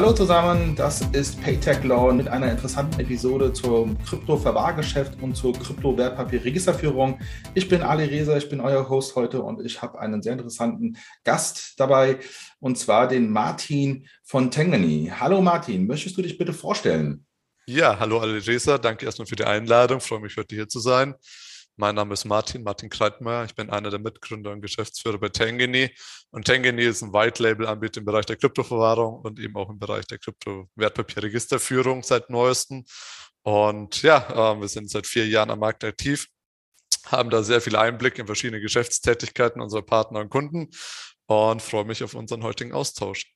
Hallo zusammen, das ist Paytech Law mit einer interessanten Episode zum Krypto-Verwahrgeschäft und zur Krypto-Wertpapier-Registerführung. Ich bin Ali Reza, ich bin euer Host heute und ich habe einen sehr interessanten Gast dabei und zwar den Martin von Tengeni. Hallo Martin, möchtest du dich bitte vorstellen? Ja, hallo Ali Reza, danke erstmal für die Einladung, freue mich heute hier zu sein. Mein Name ist Martin, Martin Kreitmeier. Ich bin einer der Mitgründer und Geschäftsführer bei Tangeny. Und Tangeny ist ein White-Label-Anbieter im Bereich der Kryptoverwahrung und eben auch im Bereich der Kryptowertpapierregisterführung seit neuestem. Und ja, äh, wir sind seit vier Jahren am Markt aktiv, haben da sehr viel Einblick in verschiedene Geschäftstätigkeiten unserer Partner und Kunden und freue mich auf unseren heutigen Austausch.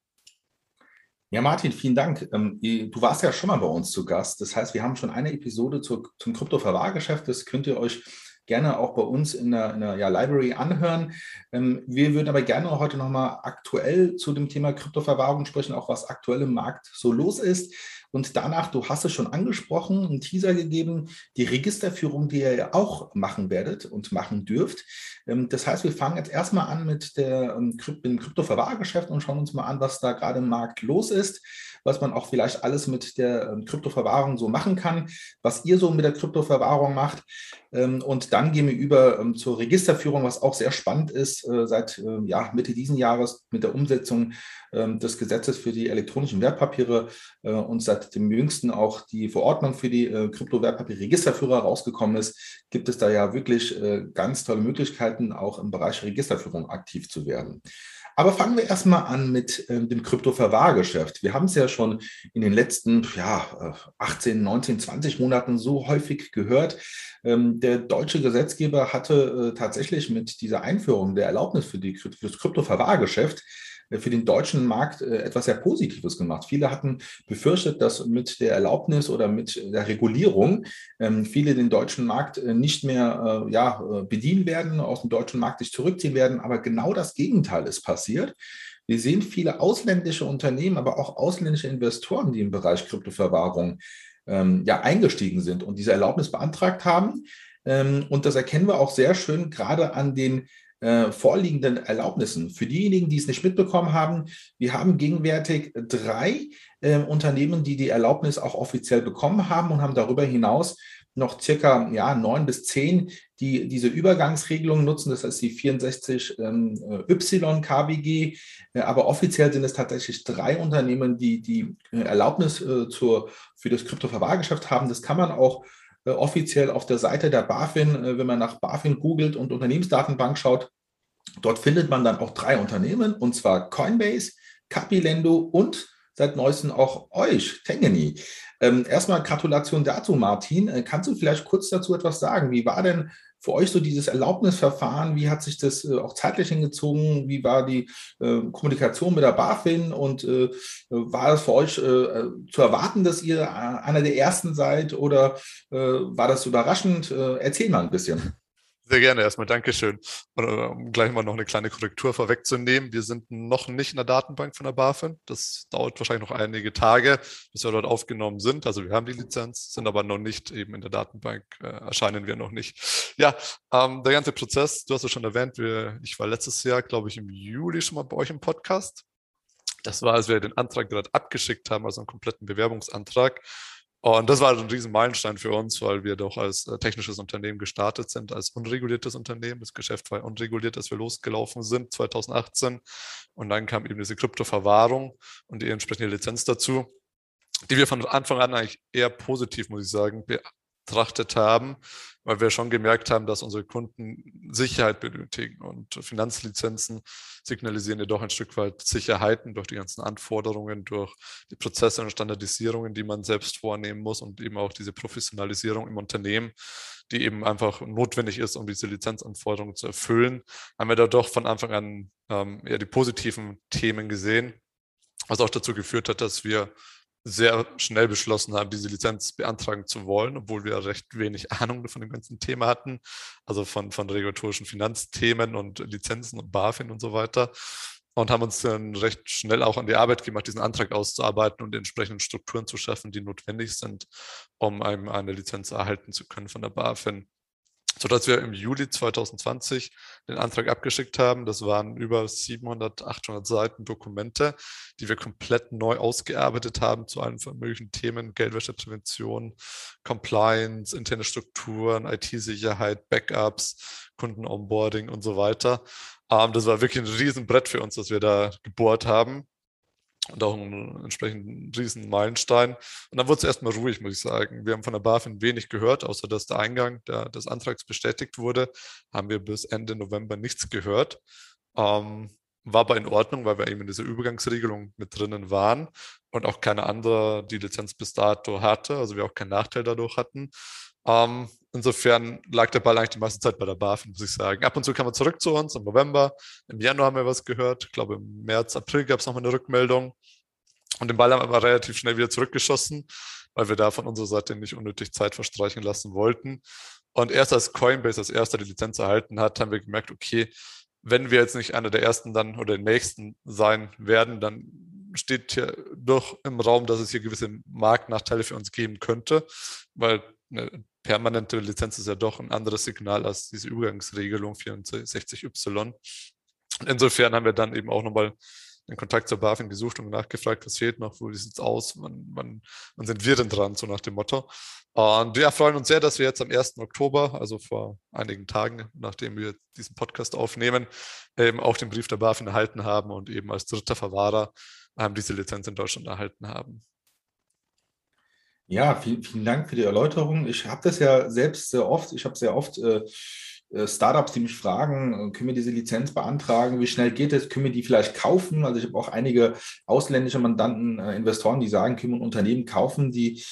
Ja, Martin, vielen Dank. Ähm, du warst ja schon mal bei uns zu Gast. Das heißt, wir haben schon eine Episode zum Kryptoverwahrgeschäft. Das könnt ihr euch gerne auch bei uns in der, in der ja, Library anhören. Ähm, wir würden aber gerne heute nochmal aktuell zu dem Thema Kryptoverwahrung sprechen, auch was aktuell im Markt so los ist. Und danach, du hast es schon angesprochen, einen Teaser gegeben, die Registerführung, die ihr ja auch machen werdet und machen dürft. Ähm, das heißt, wir fangen jetzt erstmal an mit, der, ähm, mit dem Kryptoverwahrgeschäft und schauen uns mal an, was da gerade im Markt los ist was man auch vielleicht alles mit der ähm, Kryptoverwahrung so machen kann, was ihr so mit der Kryptoverwahrung macht. Ähm, und dann gehen wir über ähm, zur Registerführung, was auch sehr spannend ist, äh, seit ja, Mitte diesen Jahres mit der Umsetzung des Gesetzes für die elektronischen Wertpapiere äh, und seit dem jüngsten auch die Verordnung für die äh, Kryptowertpapier-Registerführer rausgekommen ist, gibt es da ja wirklich ganz tolle Möglichkeiten, auch im Bereich Registerführung aktiv zu werden. Aber fangen wir erstmal an mit äh, dem Kryptoverwahrgeschäft. Wir haben es ja schon in den letzten ja, 18, 19, 20 Monaten so häufig gehört. Ähm, der deutsche Gesetzgeber hatte äh, tatsächlich mit dieser Einführung der Erlaubnis für, die, für das Kryptoverwahrgeschäft äh, für den deutschen Markt äh, etwas sehr Positives gemacht. Viele hatten befürchtet, dass mit der Erlaubnis oder mit der Regulierung ähm, viele den deutschen Markt äh, nicht mehr ja, bedienen werden, aus dem deutschen Markt sich zurückziehen werden. Aber genau das Gegenteil ist passiert. Wir sehen viele ausländische Unternehmen, aber auch ausländische Investoren, die im Bereich Kryptoverwahrung ähm, ja, eingestiegen sind und diese Erlaubnis beantragt haben. Ähm, und das erkennen wir auch sehr schön gerade an den äh, vorliegenden Erlaubnissen. Für diejenigen, die es nicht mitbekommen haben, wir haben gegenwärtig drei äh, Unternehmen, die die Erlaubnis auch offiziell bekommen haben und haben darüber hinaus noch circa ja, neun bis zehn, die diese Übergangsregelung nutzen. Das heißt die 64 ähm, Y KWG. Äh, aber offiziell sind es tatsächlich drei Unternehmen, die die äh, Erlaubnis äh, zur, für das Kryptoverwahrgeschäft haben. Das kann man auch offiziell auf der Seite der BaFin, äh, wenn man nach BaFin googelt und Unternehmensdatenbank schaut, dort findet man dann auch drei Unternehmen, und zwar Coinbase, Capilendo und seit neuestem auch euch, Tengeni. Ähm, erstmal Gratulation dazu, Martin. Äh, kannst du vielleicht kurz dazu etwas sagen? Wie war denn für euch so dieses Erlaubnisverfahren? Wie hat sich das äh, auch zeitlich hingezogen? Wie war die äh, Kommunikation mit der BaFin? Und äh, war es für euch zu erwarten, dass ihr einer der Ersten seid? Oder war das überraschend? erzähl mal ein bisschen. Sehr gerne erstmal, Dankeschön. Und, um gleich mal noch eine kleine Korrektur vorwegzunehmen. Wir sind noch nicht in der Datenbank von der BaFin. Das dauert wahrscheinlich noch einige Tage, bis wir dort aufgenommen sind. Also wir haben die Lizenz, sind aber noch nicht eben in der Datenbank, äh, erscheinen wir noch nicht. Ja, ähm, der ganze Prozess, du hast es schon erwähnt, wir, ich war letztes Jahr, glaube ich, im Juli schon mal bei euch im Podcast. Das war, als wir den Antrag gerade abgeschickt haben, also einen kompletten Bewerbungsantrag. Und das war ein riesen Meilenstein für uns, weil wir doch als äh, technisches Unternehmen gestartet sind, als unreguliertes Unternehmen. Das Geschäft war unreguliert, als wir losgelaufen sind 2018. Und dann kam eben diese Kryptoverwahrung und die entsprechende Lizenz dazu, die wir von Anfang an eigentlich eher positiv, muss ich sagen, betrachtet haben, weil wir schon gemerkt haben, dass unsere Kunden Sicherheit benötigen und Finanzlizenzen signalisieren ja doch ein Stück weit Sicherheiten durch die ganzen Anforderungen, durch die Prozesse und Standardisierungen, die man selbst vornehmen muss und eben auch diese Professionalisierung im Unternehmen, die eben einfach notwendig ist, um diese Lizenzanforderungen zu erfüllen, haben wir da doch von Anfang an ähm, eher die positiven Themen gesehen, was auch dazu geführt hat, dass wir sehr schnell beschlossen haben, diese Lizenz beantragen zu wollen, obwohl wir recht wenig Ahnung von dem ganzen Thema hatten, also von, von regulatorischen Finanzthemen und Lizenzen und BaFin und so weiter. Und haben uns dann recht schnell auch an die Arbeit gemacht, diesen Antrag auszuarbeiten und entsprechenden Strukturen zu schaffen, die notwendig sind, um einem eine Lizenz erhalten zu können von der BaFin. Sodass wir im Juli 2020 den Antrag abgeschickt haben. Das waren über 700, 800 Seiten Dokumente, die wir komplett neu ausgearbeitet haben zu allen möglichen Themen, Geldwäscheprävention, Compliance, interne Strukturen, IT-Sicherheit, Backups, Kundenonboarding und so weiter. Ähm, das war wirklich ein Riesenbrett für uns, das wir da gebohrt haben und auch einen entsprechenden riesen Meilenstein. Und dann wurde es erstmal ruhig, muss ich sagen. Wir haben von der BaFin wenig gehört, außer dass der Eingang der, des Antrags bestätigt wurde, haben wir bis Ende November nichts gehört. Ähm, war aber in Ordnung, weil wir eben in dieser Übergangsregelung mit drinnen waren und auch keine andere die Lizenz bis dato hatte, also wir auch keinen Nachteil dadurch hatten. Ähm, insofern lag der Ball eigentlich die meiste Zeit bei der BaFin, muss ich sagen. Ab und zu kam er zurück zu uns im November. Im Januar haben wir was gehört. Ich glaube, im März, April gab es nochmal eine Rückmeldung. Und den Ball haben wir aber relativ schnell wieder zurückgeschossen, weil wir da von unserer Seite nicht unnötig Zeit verstreichen lassen wollten. Und erst als Coinbase als erster die Lizenz erhalten hat, haben wir gemerkt, okay, wenn wir jetzt nicht einer der ersten dann oder den nächsten sein werden, dann steht hier doch im Raum, dass es hier gewisse Marktnachteile für uns geben könnte, weil eine permanente Lizenz ist ja doch ein anderes Signal als diese Übergangsregelung 64y. Insofern haben wir dann eben auch nochmal den Kontakt zur BaFin gesucht und nachgefragt, was fehlt noch, wo sieht es aus, wann, wann, wann sind wir denn dran, so nach dem Motto. Und wir freuen uns sehr, dass wir jetzt am 1. Oktober, also vor einigen Tagen, nachdem wir diesen Podcast aufnehmen, eben auch den Brief der BaFin erhalten haben und eben als dritter Verwahrer ähm, diese Lizenz in Deutschland erhalten haben. Ja, vielen, vielen Dank für die Erläuterung. Ich habe das ja selbst sehr oft, ich habe sehr oft äh, Startups, die mich fragen, äh, können wir diese Lizenz beantragen? Wie schnell geht es? Können wir die vielleicht kaufen? Also ich habe auch einige ausländische Mandanten, äh, Investoren, die sagen, können wir ein Unternehmen kaufen, die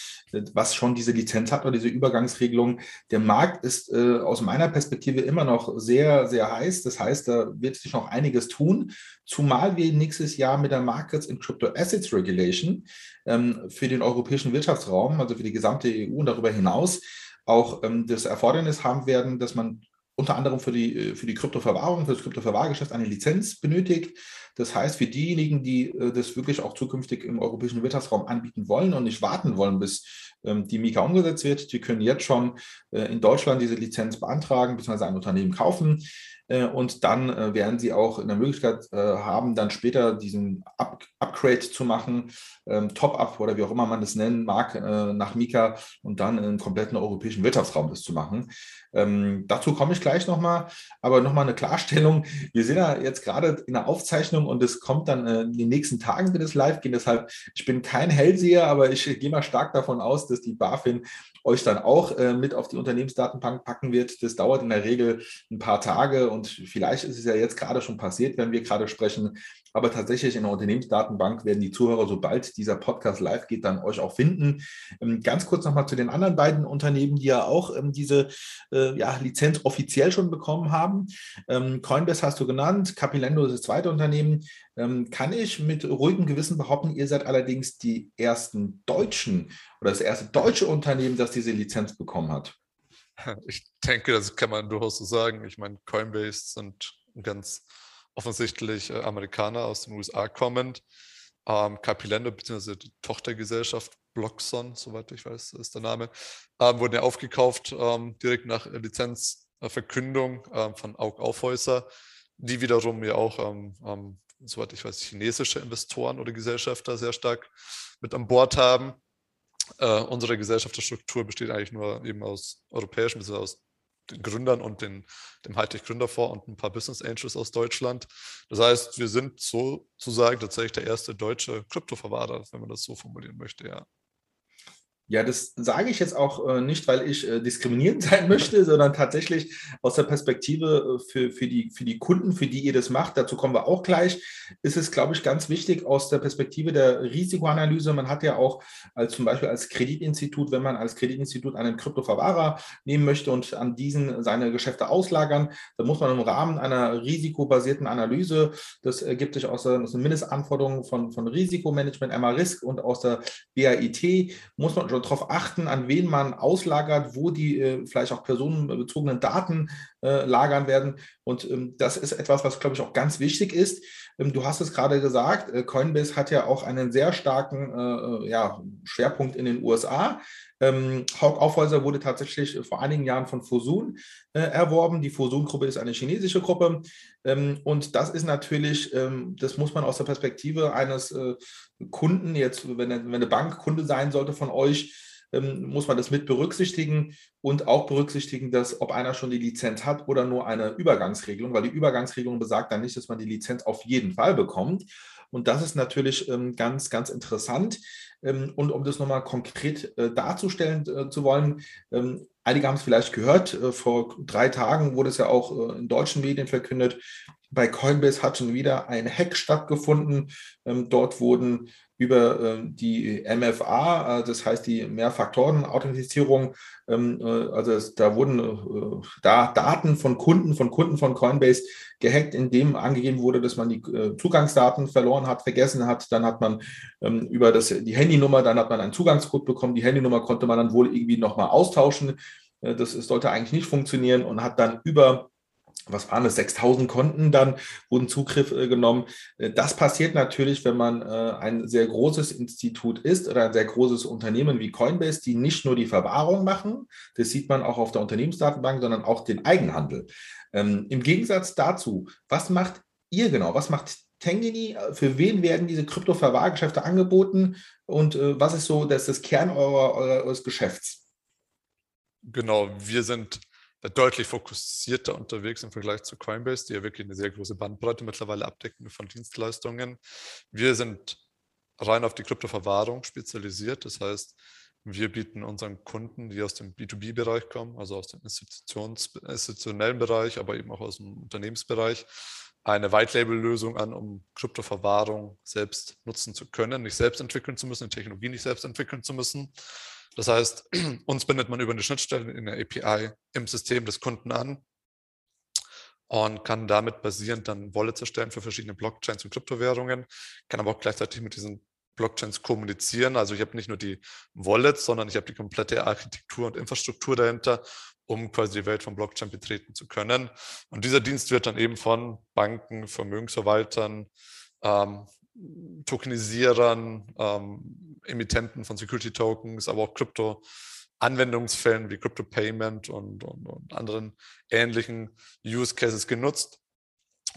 was schon diese Lizenz hat oder diese Übergangsregelung. Der Markt ist äh, aus meiner Perspektive immer noch sehr, sehr heiß. Das heißt, da wird sich noch einiges tun, zumal wir nächstes Jahr mit der Markets in Crypto Assets Regulation ähm, für den europäischen Wirtschaftsraum, also für die gesamte EU und darüber hinaus, auch ähm, das Erfordernis haben werden, dass man unter anderem für die, äh, für die Kryptoverwahrung, für das Kryptoverwahrgeschäft eine Lizenz benötigt. Das heißt, für diejenigen, die äh, das wirklich auch zukünftig im europäischen Wirtschaftsraum anbieten wollen und nicht warten wollen, bis ähm, die Mika umgesetzt wird, die können jetzt schon äh, in Deutschland diese Lizenz beantragen bzw. ein Unternehmen kaufen. Und dann werden sie auch in der Möglichkeit haben, dann später diesen Up Upgrade zu machen, ähm, Top-Up oder wie auch immer man das nennen mag, nach Mika und dann im kompletten europäischen Wirtschaftsraum das zu machen. Ähm, dazu komme ich gleich nochmal, aber nochmal eine Klarstellung. Wir sind ja jetzt gerade in der Aufzeichnung und es kommt dann äh, in den nächsten Tagen, wird es live gehen. Deshalb, ich bin kein Hellseher, aber ich gehe mal stark davon aus, dass die BaFin euch dann auch äh, mit auf die Unternehmensdatenbank packen wird. Das dauert in der Regel ein paar Tage und vielleicht ist es ja jetzt gerade schon passiert, wenn wir gerade sprechen. Aber tatsächlich in der Unternehmensdatenbank werden die Zuhörer, sobald dieser Podcast live geht, dann euch auch finden. Ähm, ganz kurz nochmal zu den anderen beiden Unternehmen, die ja auch ähm, diese äh, ja, Lizenz offiziell schon bekommen haben. Ähm, Coinbase hast du genannt, Capilendo ist das zweite Unternehmen. kann ich mit ruhigem Gewissen behaupten, ihr seid allerdings die ersten Deutschen oder das erste deutsche Unternehmen, das diese Lizenz bekommen hat? Ich denke, das kann man durchaus so sagen. Ich meine, Coinbase sind ganz offensichtlich äh, Amerikaner aus den USA kommend. Ähm, Capilendo, beziehungsweise die Tochtergesellschaft Bloxon, soweit ich weiß, ist der Name, ähm, wurden ja aufgekauft ähm, direkt nach Lizenzverkündung ähm, von Aug Aufhäuser, die wiederum ja auch, ähm, ähm, soweit ich weiß, chinesische Investoren oder Gesellschafter sehr stark mit an Bord haben. Äh, unsere Gesellschafterstruktur besteht eigentlich nur eben aus europäischen, bzw. aus den Gründern und den, dem Hightech Gründerfonds und ein paar Business Angels aus Deutschland. Das heißt, wir sind sozusagen tatsächlich der erste deutsche Kryptoverwahrer, wenn man das so formulieren möchte, ja. Ja, das sage ich jetzt auch äh, nicht, weil ich äh, diskriminierend sein möchte, sondern tatsächlich aus der Perspektive äh, für, für, die, für die Kunden, für die ihr das macht, dazu kommen wir auch gleich, ist es, glaube ich, ganz wichtig aus der Perspektive der Risikoanalyse. Man hat ja auch als zum Beispiel als Kreditinstitut, wenn man als Kreditinstitut einen Kryptoverwahrer nehmen möchte und an diesen seine Geschäfte auslagern, dann muss man im Rahmen einer risikobasierten Analyse, das ergibt sich aus, der, aus den Mindestanforderungen von, von Risikomanagement, MA-Risk und aus der BAIT, muss man darauf achten, an wen man auslagert, wo die äh, vielleicht auch personenbezogenen Daten äh, lagern werden. Und ähm, das ist etwas, was, glaube ich, auch ganz wichtig ist. Ähm, du hast es gerade gesagt, äh, Coinbase hat ja auch einen sehr starken äh, ja, Schwerpunkt in den USA. Ähm, Hawk Aufhäuser wurde tatsächlich vor einigen Jahren von Fosun äh, erworben. Die Fosun-Gruppe ist eine chinesische Gruppe. Ähm, und das ist natürlich, ähm, das muss man aus der Perspektive eines äh, Kunden, jetzt, wenn, wenn eine Bank Kunde sein sollte von euch, ähm, muss man das mit berücksichtigen und auch berücksichtigen, dass ob einer schon die Lizenz hat oder nur eine Übergangsregelung, weil die Übergangsregelung besagt dann nicht, dass man die Lizenz auf jeden Fall bekommt. Und das ist natürlich ähm, ganz, ganz interessant. Ähm, und um das nochmal konkret äh, darzustellen äh, zu wollen, ähm, einige haben es vielleicht gehört, äh, vor drei Tagen wurde es ja auch in deutschen Medien verkündet, bei Coinbase hat schon wieder ein Hack stattgefunden. Ähm, dort wurden über äh, die MFA, äh, das heißt die Mehrfaktoren-Authentifizierung, ähm, äh, also da wurden äh, da Daten von Kunden, von Kunden von Coinbase gehackt, indem angegeben wurde, dass man die Zugangsdaten verloren hat, vergessen hat. Dann hat man ähm, über das, die Handynummer, dann hat man einen Zugangscode bekommen. Die Handynummer konnte man dann wohl irgendwie nochmal austauschen. Das sollte eigentlich nicht funktionieren und hat dann über was waren es, 6000 Konten dann wurden Zugriff äh, genommen. Äh, das passiert natürlich, wenn man äh, ein sehr großes Institut ist oder ein sehr großes Unternehmen wie Coinbase, die nicht nur die Verwahrung machen, das sieht man auch auf der Unternehmensdatenbank, sondern auch den Eigenhandel. Ähm, Im Gegensatz dazu, was macht ihr genau? Was macht Tengini? Für wen werden diese Krypto-Verwahrgeschäfte angeboten und was ist so das, das Kern eurer, eures Geschäfts? Genau, wir sind deutlich fokussierter unterwegs im Vergleich zu Coinbase, die ja wirklich eine sehr große Bandbreite mittlerweile abdecken von Dienstleistungen. Wir sind rein auf die Kryptoverwahrung spezialisiert. Das heißt, wir bieten unseren Kunden, die aus dem B2B-Bereich kommen, also aus dem institutionellen Bereich, aber eben auch aus dem Unternehmensbereich, eine White-Label-Lösung an, um Kryptoverwahrung selbst nutzen zu können, nicht selbst entwickeln zu müssen, die Technologie nicht selbst entwickeln zu müssen, das heißt, uns bindet man über eine Schnittstelle in der API im System des Kunden an und kann damit basierend dann Wallets erstellen für verschiedene Blockchains und Kryptowährungen, kann aber auch gleichzeitig mit diesen Blockchains kommunizieren. Also ich habe nicht nur die Wallets, sondern ich habe die komplette Architektur und Infrastruktur dahinter, um quasi die Welt von Blockchain betreten zu können. Und dieser Dienst wird dann eben von Banken, Vermögensverwaltern, ähm, Tokenisierern, ähm, Emittenten von Security Tokens, aber auch Krypto-Anwendungsfällen wie Crypto Payment und, und, und anderen ähnlichen Use Cases genutzt,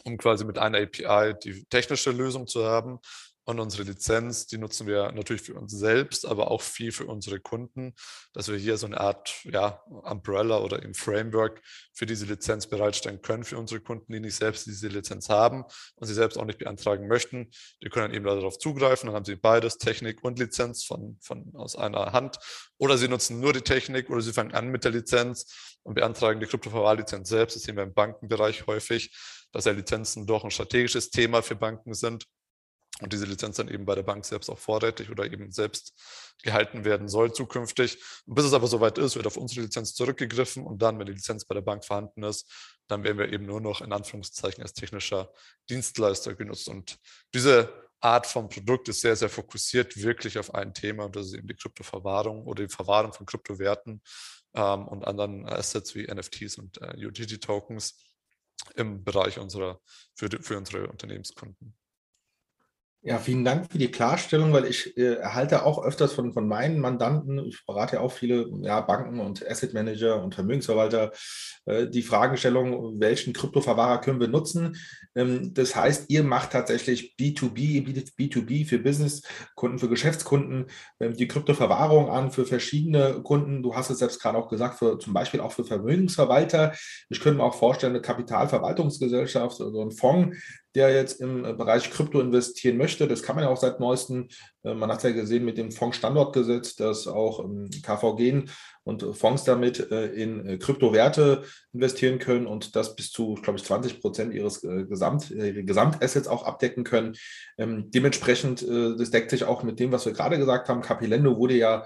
um quasi mit einer API die technische Lösung zu haben und unsere Lizenz, die nutzen wir natürlich für uns selbst, aber auch viel für unsere Kunden, dass wir hier so eine Art ja, Umbrella oder im Framework für diese Lizenz bereitstellen können für unsere Kunden, die nicht selbst diese Lizenz haben und sie selbst auch nicht beantragen möchten. Die können dann eben darauf zugreifen, dann haben sie beides, Technik und Lizenz von, von aus einer Hand. Oder sie nutzen nur die Technik oder sie fangen an mit der Lizenz und beantragen die Kryptoverwahrlizenz selbst. Das sehen wir im Bankenbereich häufig, dass ja Lizenzen doch ein strategisches Thema für Banken sind und diese Lizenz dann eben bei der Bank selbst auch vorrätig oder eben selbst gehalten werden soll zukünftig. Und bis es aber soweit ist, wird auf unsere Lizenz zurückgegriffen und dann, wenn die Lizenz bei der Bank vorhanden ist, dann werden wir eben nur noch in Anführungszeichen als technischer Dienstleister genutzt. Und diese Art von Produkt ist sehr, sehr fokussiert wirklich auf ein Thema und das ist eben die Kryptoverwahrung oder die Verwahrung von Kryptowerten ähm, und anderen Assets wie NFTs und äh, UGT-Tokens im Bereich unserer, für, für unsere Unternehmenskunden. Ja, vielen Dank für die Klarstellung, weil ich äh, erhalte auch öfters von, von meinen Mandanten, ich berate ja auch viele ja, Banken und Asset Manager und Vermögensverwalter, äh, die Fragestellung, welchen Kryptoverwahrer können wir nutzen. Ähm, das heißt, ihr macht tatsächlich B2B, bietet B2B für Businesskunden, für Geschäftskunden ähm, die Kryptoverwahrung an für verschiedene Kunden. Du hast es selbst gerade auch gesagt, für, zum Beispiel auch für Vermögensverwalter. Ich könnte mir auch vorstellen, eine Kapitalverwaltungsgesellschaft, also ein Fonds, der jetzt im Bereich Krypto investieren möchte. Das kann man ja auch seit neuestem. Äh, man hat ja gesehen mit dem Fondsstandortgesetz, dass auch ähm, KVG und Fonds damit äh, in äh, Kryptowerte investieren können und das bis zu, glaube ich, 20 Prozent ihres Gesamt, Gesamtassets auch abdecken können. Ähm, dementsprechend, das deckt sich auch mit dem, was wir gerade gesagt haben. Capilendo wurde ja äh,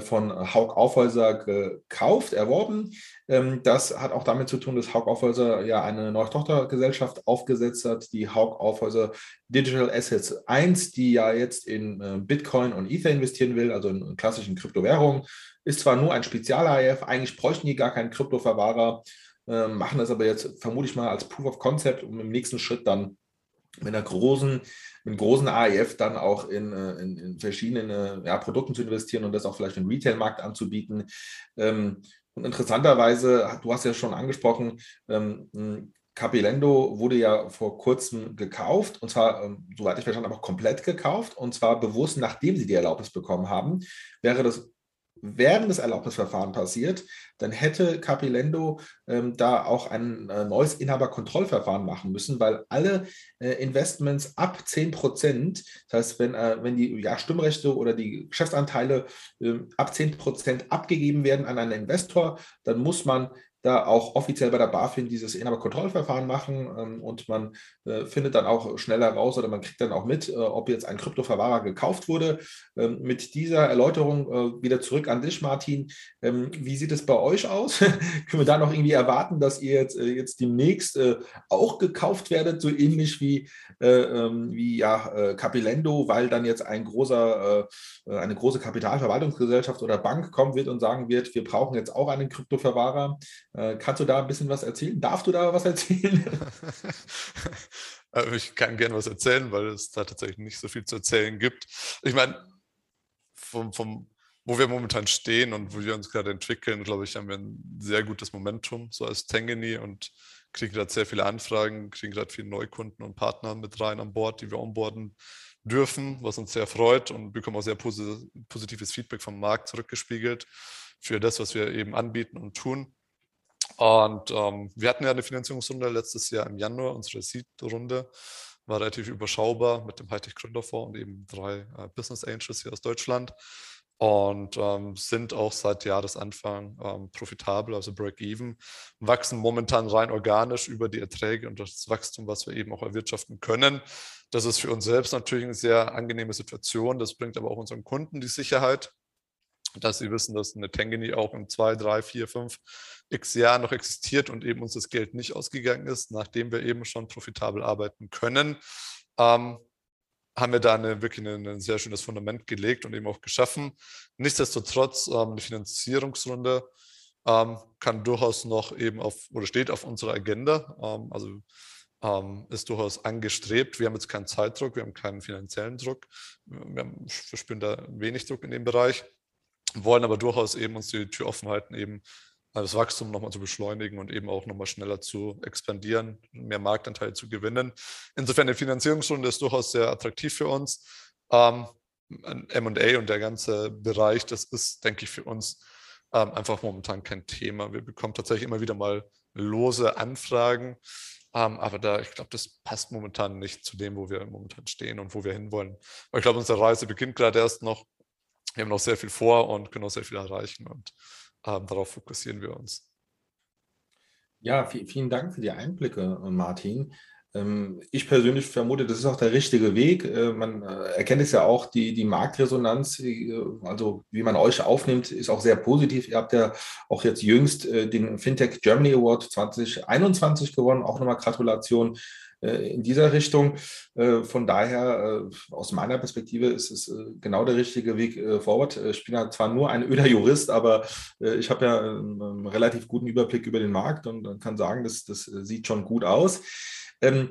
von Haug Aufhäuser gekauft, erworben. Ähm, das hat auch damit zu tun, dass Haug Aufhäuser ja eine neue Tochtergesellschaft aufgesetzt hat, die Haug Aufhäuser Digital Assets 1, die ja jetzt in äh, Bitcoin und Ether investieren will, also in klassischen Kryptowährungen. Ist zwar nur ein Spezial-AIF, eigentlich bräuchten die gar keinen Kryptoverwahrer, äh, machen das aber jetzt vermutlich mal als Proof of Concept, um im nächsten Schritt dann mit einer großen, mit großen AIF dann auch in, äh, in, in verschiedene ja, Produkten zu investieren und das auch vielleicht im Retail-Markt anzubieten. Ähm, und interessanterweise, du hast ja schon angesprochen, ähm, Capilendo wurde ja vor kurzem gekauft und zwar, ähm, soweit ich verstanden habe, komplett gekauft und zwar bewusst, nachdem sie die Erlaubnis bekommen haben. Wäre das während des Erlaubnisverfahrens passiert, dann hätte Capilendo ähm, da auch ein äh, neues Inhaberkontrollverfahren machen müssen, weil alle äh, Investments ab 10 Prozent, das heißt, wenn, äh, wenn die ja, Stimmrechte oder die Geschäftsanteile ähm, ab 10 Prozent abgegeben werden an einen Investor, dann muss man da auch offiziell bei der BaFin dieses Inhaberkontrollverfahren machen ähm, und man äh, findet dann auch schneller raus oder man kriegt dann auch mit, äh, ob jetzt ein Kryptoverwahrer gekauft wurde. Ähm, mit dieser Erläuterung äh, wieder zurück an dich, Martin. Ähm, wie sieht es bei euch aus? Können wir da noch irgendwie erwarten, dass ihr jetzt, äh, jetzt demnächst äh, auch gekauft werdet, so ähnlich wie, äh, ähm, wie ja, Capilendo, weil dann jetzt ein großer, eine große Kapitalverwaltungsgesellschaft oder Bank kommen wird und sagen wird, wir brauchen jetzt auch einen Kryptoverwahrer? Äh, kannst du da ein bisschen was erzählen? Darfst du da was erzählen? Äh, ich kann gerne was erzählen, weil es da tatsächlich nicht so viel zu erzählen gibt. Ich meine, vom, vom, wo wir momentan stehen und wo wir uns gerade entwickeln, glaube ich, haben wir ein sehr gutes Momentum, so als Tangany und kriegen gerade sehr viele Anfragen, kriegen gerade viele Neukunden und Partner mit rein an Bord, die wir onboarden dürfen, was uns sehr freut und bekommen auch sehr positives Feedback vom Markt zurückgespiegelt für das, was wir eben anbieten und tun. Und ähm, wir hatten ja eine Finanzierungsrunde letztes Jahr im Januar, unsere Seed-Runde war relativ überschaubar mit dem Hightech Gründerfonds und eben drei äh, Business Angels hier aus Deutschland und ähm, sind auch seit Jahresanfang ähm, profitabel, also Break-Even, wachsen momentan rein organisch über die Erträge und das Wachstum, was wir eben auch erwirtschaften können. Das ist für uns selbst natürlich eine sehr angenehme Situation. Das bringt aber auch unseren Kunden die Sicherheit, dass sie wissen, dass eine Tangany auch in zwei, drei, vier, fünf x Jahren noch existiert und eben uns das Geld nicht ausgegangen ist, nachdem wir eben schon profitabel arbeiten können, ähm, haben wir da eine, wirklich ein eine sehr schönes Fundament gelegt und eben auch geschaffen. Nichtsdestotrotz, ähm, eine Finanzierungsrunde ähm, kann durchaus noch eben auf oder steht auf unserer Agenda. Ähm, also ähm, ist durchaus angestrebt. Wir haben jetzt keinen Zeitdruck, wir haben keinen finanziellen Druck. Wir haben, verspüren da wenig Druck in dem Bereich wollen aber durchaus eben uns die Tür offen halten, eben das Wachstum nochmal zu beschleunigen und eben auch nochmal schneller zu expandieren, mehr Marktanteil zu gewinnen. Insofern eine Finanzierungsrunde ist durchaus sehr attraktiv für uns. Ähm, M&A und der ganze Bereich, das ist, denke ich, für uns ähm, einfach momentan kein Thema. Wir bekommen tatsächlich immer wieder mal lose Anfragen, ähm, aber da, ich glaube, das passt momentan nicht zu dem, wo wir momentan stehen und wo wir hinwollen. Aber ich glaube, unsere Reise beginnt gerade erst noch wir haben noch sehr viel vor und können auch sehr viel erreichen und ähm, darauf fokussieren wir uns. Ja, vielen Dank für die Einblicke, Martin. Ähm, ich persönlich vermute, das ist auch der richtige Weg. Äh, man äh, erkennt es ja auch, die, die Marktresonanz, äh, also wie man euch aufnimmt, ist auch sehr positiv. Ihr habt ja auch jetzt jüngst den Fintech Germany Award 2021 gewonnen. Auch nochmal Gratulation in dieser Richtung. Von daher, aus meiner Perspektive, ist es genau der richtige Weg forward. Ich bin ja zwar nur ein öder Jurist, aber ich habe ja einen relativ guten Überblick über den Markt und kann sagen, das, das sieht schon gut aus. Ähm,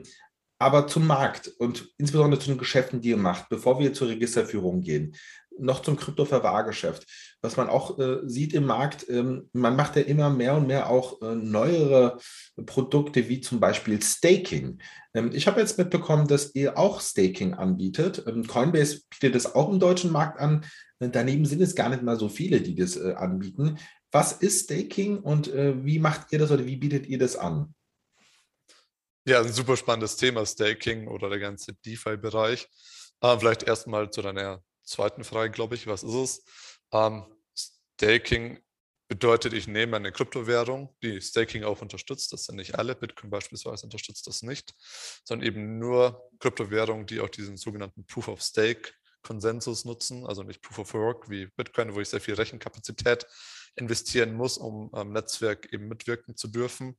aber zum Markt und insbesondere zu den Geschäften, die ihr macht, bevor wir zur Registerführung gehen, noch zum Kryptoverwahrgeschäft. Was man auch äh, sieht im Markt, ähm, man macht ja immer mehr und mehr auch äh, neuere Produkte, wie zum Beispiel Staking. Ähm, ich habe jetzt mitbekommen, dass ihr auch Staking anbietet. Ähm, Coinbase bietet das auch im deutschen Markt an. Äh, daneben sind es gar nicht mal so viele, die das äh, anbieten. Was ist Staking und äh, wie macht ihr das oder wie bietet ihr das an? Ja, ein super spannendes Thema, Staking oder der ganze DeFi-Bereich. Ähm, vielleicht erstmal zu deiner zweiten Frage, glaube ich. Was ist es? Ähm, Staking bedeutet, ich nehme eine Kryptowährung, die Staking auch unterstützt. Das sind nicht alle. Bitcoin beispielsweise unterstützt das nicht, sondern eben nur Kryptowährungen, die auch diesen sogenannten Proof of Stake Konsensus nutzen, also nicht Proof of Work wie Bitcoin, wo ich sehr viel Rechenkapazität investieren muss, um am Netzwerk eben mitwirken zu dürfen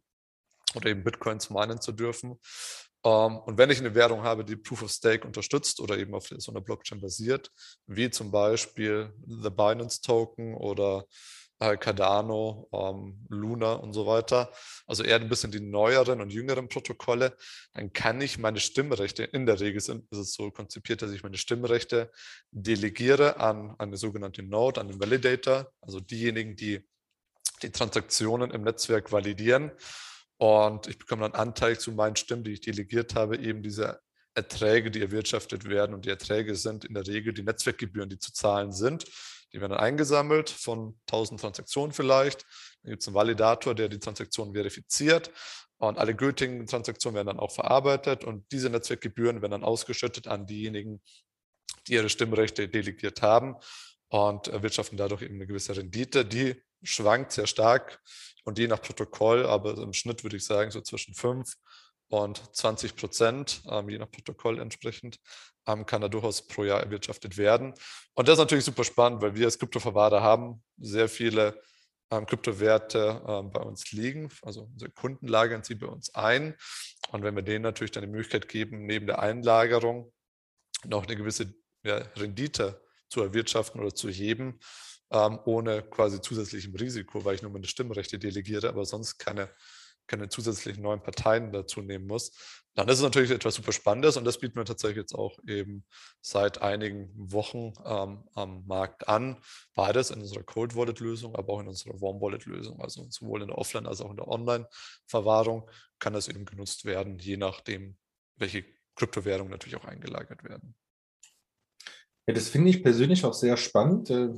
oder eben Bitcoins meinen zu dürfen. Ähm, und wenn ich eine Währung habe, die Proof of Stake unterstützt oder eben auf so einer Blockchain basiert, wie zum Beispiel The Binance Token oder äh, Cardano, ähm, Luna und so weiter, also eher ein bisschen die neueren und jüngeren Protokolle, dann kann ich meine Stimmrechte, in der Regel ist es so konzipiert, dass ich meine Stimmrechte delegiere an eine sogenannte Node, an den Validator, also diejenigen, die die Transaktionen im Netzwerk validieren. Und ich bekomme dann Anteil zu meinen Stimmen, die ich delegiert habe, eben diese Erträge, die erwirtschaftet werden. Und die Erträge sind in der Regel die Netzwerkgebühren, die zu zahlen sind. Die werden dann eingesammelt von 1000 Transaktionen vielleicht. Dann gibt es einen Validator, der die Transaktionen verifiziert. Und alle gültigen Transaktionen werden dann auch verarbeitet. Und diese Netzwerkgebühren werden dann ausgeschüttet an diejenigen, die ihre Stimmrechte delegiert haben und erwirtschaften dadurch eben eine gewisse Rendite. Die schwankt sehr stark und je nach Protokoll, aber im Schnitt würde ich sagen so zwischen 5 und 20 Prozent, ähm, je nach Protokoll entsprechend, ähm, kann da durchaus pro Jahr erwirtschaftet werden. Und das ist natürlich super spannend, weil wir als Kryptoverwahrer haben sehr viele ähm, Kryptowerte ähm, bei uns liegen. Also unsere Kunden lagern sie bei uns ein. Und wenn wir denen natürlich dann die Möglichkeit geben, neben der Einlagerung noch eine gewisse ja, Rendite zu erwirtschaften oder zu heben, ähm, ohne quasi zusätzlichem Risiko, weil ich nur meine Stimmrechte delegiere, aber sonst keine keine zusätzlichen neuen Parteien dazu nehmen muss, dann ist es natürlich etwas super Spannendes und das bieten wir tatsächlich jetzt auch eben seit einigen Wochen ähm, am Markt an. Beides in unserer Cold Wallet Lösung, aber auch in unserer Warm Wallet Lösung, also sowohl in der Offline- als auch in der Online-Verwahrung kann das eben genutzt werden, je nachdem, welche Kryptowährungen natürlich auch eingelagert werden. Ja, das finde ich persönlich auch sehr spannend. Äh,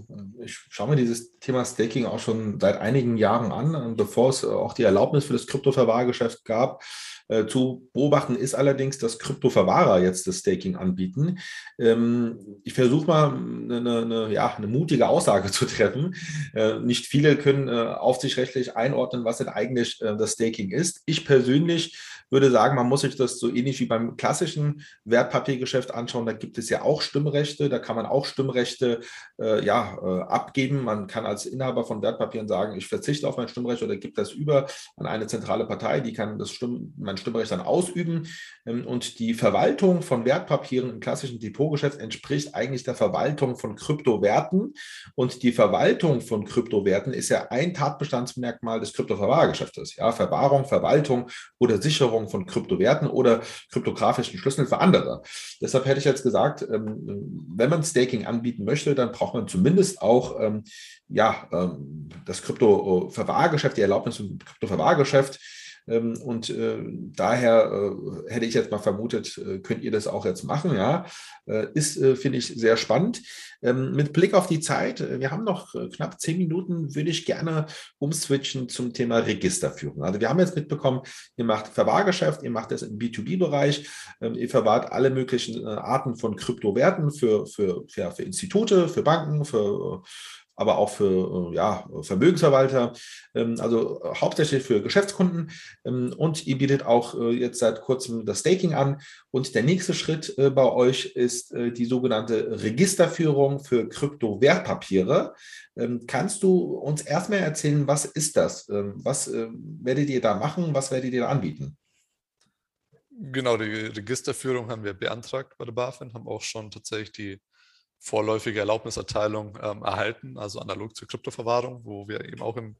ich schaue mir dieses Thema Staking auch schon seit einigen Jahren an, bevor es auch die Erlaubnis für das Kryptoverwahrgeschäft gab. Äh, zu beobachten ist allerdings, dass Kryptoverwahrer jetzt das Staking anbieten. Ähm, ich versuche mal eine, eine, ja, eine mutige Aussage zu treffen. Äh, nicht viele können aufsichtsrechtlich einordnen, was denn eigentlich das Staking ist. Ich persönlich würde sagen, man muss sich das so ähnlich wie beim klassischen Wertpapiergeschäft anschauen. Da gibt es ja auch Stimmrechte, da kann man auch Stimmrechte äh, ja, äh, abgeben. Man kann als Inhaber von Wertpapieren sagen, ich verzichte auf mein Stimmrecht oder gebe das über an eine zentrale Partei, die kann das Stimm Stimmrecht dann ausüben. Ähm, und die Verwaltung von Wertpapieren im klassischen Depotgeschäft entspricht eigentlich der Verwaltung von Kryptowerten. Und die Verwaltung von Kryptowerten ist ja ein Tatbestandsmerkmal des Kryptoverwahrgeschäftes. Ja, Verwahrung, Verwaltung oder Sicherung von Kryptowerten oder kryptografischen Schlüsseln für andere. Deshalb hätte ich jetzt gesagt, ähm, wenn man Staking anbieten möchte, dann braucht man zumindest auch ähm, ja, das Kryptoverwahrgeschäft, die Erlaubnis zum Kryptoverwahrgeschäft und äh, daher äh, hätte ich jetzt mal vermutet, äh, könnt ihr das auch jetzt machen. Ja, ist, finde ich, sehr spannend. Ähm, mit Blick auf die Zeit, wir haben noch knapp zehn Minuten, würde ich gerne umswitchen zum Thema Registerführung. Also wir haben jetzt mitbekommen, ihr macht Verwahrgeschäft, ihr macht das im B2B-Bereich, ähm, ihr verwahrt alle möglichen Arten von Kryptowerten für, für, ja, für Institute, für Banken, für aber auch für äh, ja, Vermögensverwalter, ähm, also äh, hauptsächlich für Geschäftskunden. Ähm, und ihr bietet auch äh, jetzt seit kurzem das Staking an. Und der nächste Schritt bei euch ist die sogenannte Registerführung für Kryptowertpapiere. Ähm, kannst du uns erstmal erzählen, was ist das? Was werdet ihr da machen? Was werdet ihr da anbieten? Genau, die Registerführung haben wir beantragt bei der BaFin, haben auch schon tatsächlich die vorläufige Erlaubniserteilung ähm, erhalten, also analog zur Kryptoverwahrung, wo wir eben auch im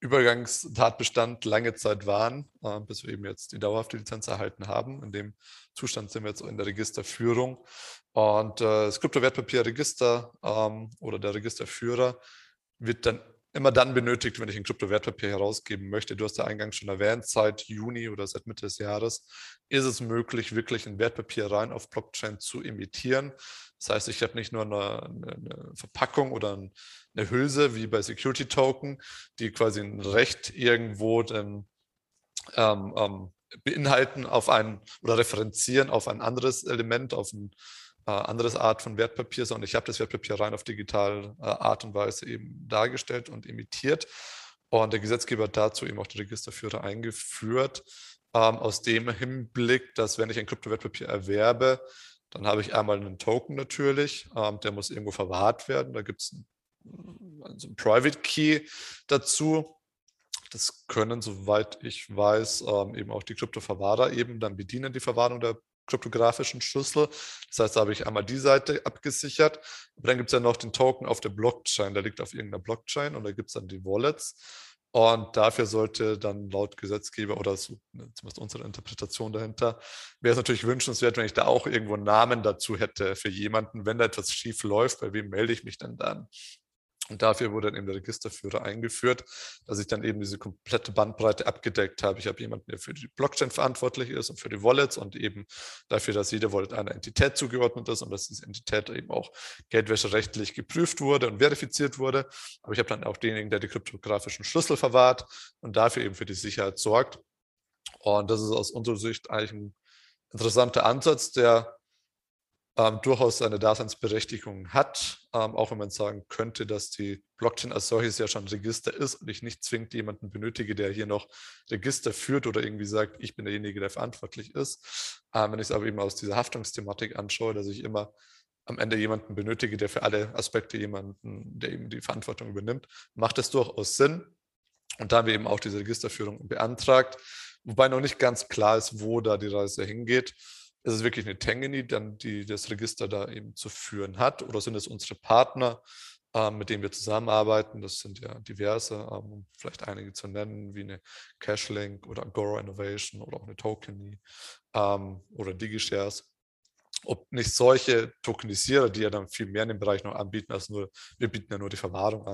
Übergangstatbestand lange Zeit waren, äh, bis wir eben jetzt die dauerhafte Lizenz erhalten haben. In dem Zustand sind wir jetzt in der Registerführung. Und äh, das Kryptowertpapierregister ähm, oder der Registerführer wird dann immer dann benötigt, wenn ich ein Kryptowertpapier herausgeben möchte. Du hast ja eingangs schon erwähnt, seit Juni oder seit Mitte des Jahres ist es möglich, wirklich ein Wertpapier rein auf Blockchain zu emittieren. Das heißt, ich habe nicht nur eine, eine, Verpackung oder eine Hülse wie bei Security Token, die quasi ein Recht irgendwo dann, ähm, ähm, beinhalten auf ein oder referenzieren auf ein anderes Element, auf ein äh, anderes Art von Wertpapier, sondern ich habe das Wertpapier rein auf digitale äh, Art und Weise eben dargestellt und emittiert. Und der Gesetzgeber hat dazu eben auch die Registerführer eingeführt, ähm, aus dem Hinblick, dass wenn ich ein Kryptowertpapier erwerbe, dann habe ich einmal einen Token natürlich, ähm, der muss irgendwo verwahrt werden. Da gibt es einen, also einen Private Key dazu. Das können, soweit ich weiß, ähm, eben auch die Kryptoverwahrer eben dann bedienen, die Verwahrung der kryptografischen Schlüssel. Das heißt, da habe ich einmal die Seite abgesichert. Aber dann gibt es ja noch den Token auf der Blockchain. Der liegt auf irgendeiner Blockchain und da gibt es dann die Wallets. Und dafür sollte dann laut Gesetzgeber oder ne, zumindest unsere Interpretation dahinter, wäre es natürlich wünschenswert, wenn ich da auch irgendwo einen Namen dazu hätte für jemanden, wenn da etwas schief läuft, bei wem melde ich mich denn dann? Und dafür wurde dann eben der Registerführer eingeführt, dass ich dann eben diese komplette Bandbreite abgedeckt habe. Ich habe jemanden, der für die Blockchain verantwortlich ist und für die Wallets und eben dafür, dass jede Wallet einer Entität zugeordnet ist und dass diese Entität eben auch geldwäscherechtlich geprüft wurde und verifiziert wurde. Aber ich habe dann auch denjenigen, der die kryptografischen Schlüssel verwahrt und dafür eben für die Sicherheit sorgt. Und das ist aus unserer Sicht eigentlich ein interessanter Ansatz, der ähm, durchaus seine Daseinsberechtigung hat, ähm, auch wenn man sagen könnte, dass die Blockchain als solches ja schon Register ist und ich nicht zwingend jemanden benötige, der hier noch Register führt oder irgendwie sagt, ich bin derjenige, der verantwortlich ist. Ähm, wenn ich es aber eben aus dieser Haftungsthematik anschaue, dass ich immer am Ende jemanden benötige, der für alle Aspekte jemanden, der eben die Verantwortung übernimmt, macht es durchaus Sinn. Und da haben wir eben auch diese Registerführung beantragt, wobei noch nicht ganz klar ist, wo da die Reise hingeht ist es wirklich eine Tangany, dann die das Register da eben zu führen hat oder sind es unsere Partner, ähm, mit denen wir zusammenarbeiten? Das sind ja diverse, ähm, um vielleicht einige zu nennen, wie eine Cashlink oder Agora Innovation oder auch eine Tokeny ähm, oder DigiShares. Ob nicht solche Tokenisierer, die ja dann viel mehr in dem Bereich noch anbieten als nur, wir bieten ja nur die Verwahrung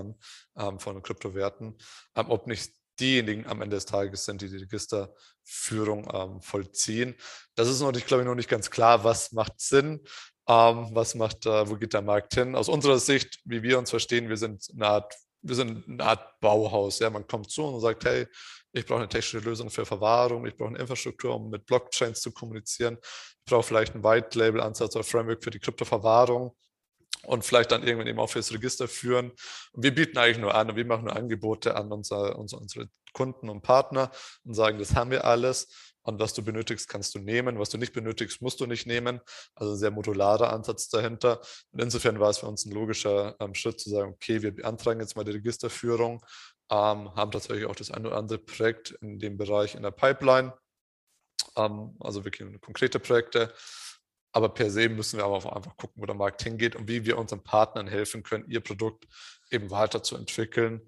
an von Kryptowerten, ob nicht diejenigen am Ende des Tages sind, die die Registerführung ähm, vollziehen. Das ist noch nicht, glaube ich, noch nicht ganz klar, was macht Sinn, ähm, was macht, äh, wo geht der Markt hin. Aus unserer Sicht, wie wir uns verstehen, wir sind eine Art, wir sind eine Art Bauhaus. Ja, man kommt zu und sagt, hey, ich brauche eine technische Lösung für Verwahrung, ich brauche eine Infrastruktur, um mit Blockchains zu kommunizieren, ich brauche vielleicht einen White-Label-Ansatz oder Framework für die Kryptoverwahrung und vielleicht dann irgendwann eben auch fürs Register führen. Und wir bieten eigentlich nur an und wir machen nur Angebote an unser, unsere, unsere Kunden und Partner und sagen, das haben wir alles und was du benötigst, kannst du nehmen. Was du nicht benötigst, musst du nicht nehmen. Also ein sehr modularer Ansatz dahinter. Und insofern war es für uns ein logischer ähm, Schritt zu sagen, okay, wir beantragen jetzt mal die Registerführung, ähm, haben tatsächlich auch das ein oder andere Projekt in dem Bereich in der Pipeline. Ähm, also wirklich konkrete Projekte. Aber per se müssen wir aber einfach gucken, wo der Markt hingeht und wie wir unseren Partnern helfen können, ihr Produkt eben weiterzuentwickeln.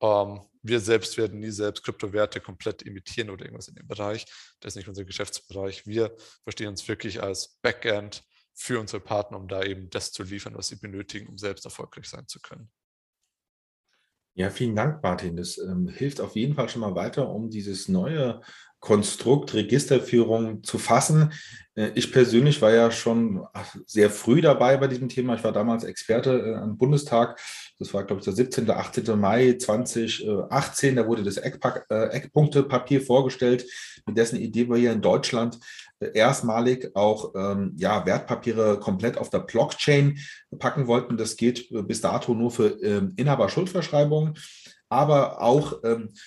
Ähm, wir selbst werden nie selbst Kryptowerte komplett imitieren oder irgendwas in dem Bereich. Das ist nicht unser Geschäftsbereich. Wir verstehen uns wirklich als Backend für unsere Partner, um da eben das zu liefern, was sie benötigen, um selbst erfolgreich sein zu können. Ja, vielen Dank, Martin. Das ähm, hilft auf jeden Fall schon mal weiter, um dieses neue Konstrukt Registerführung zu fassen. Äh, ich persönlich war ja schon sehr früh dabei bei diesem Thema. Ich war damals Experte äh, am Bundestag. Das war, glaube ich, der 17. oder 18. Mai 2018. Da wurde das äh, Eckpunktepapier vorgestellt, mit dessen Idee wir hier in Deutschland erstmalig auch ähm, ja, Wertpapiere komplett auf der Blockchain packen wollten. Das geht bis dato nur für ähm, Inhaber-Schuldverschreibungen, aber auch ähm, äh,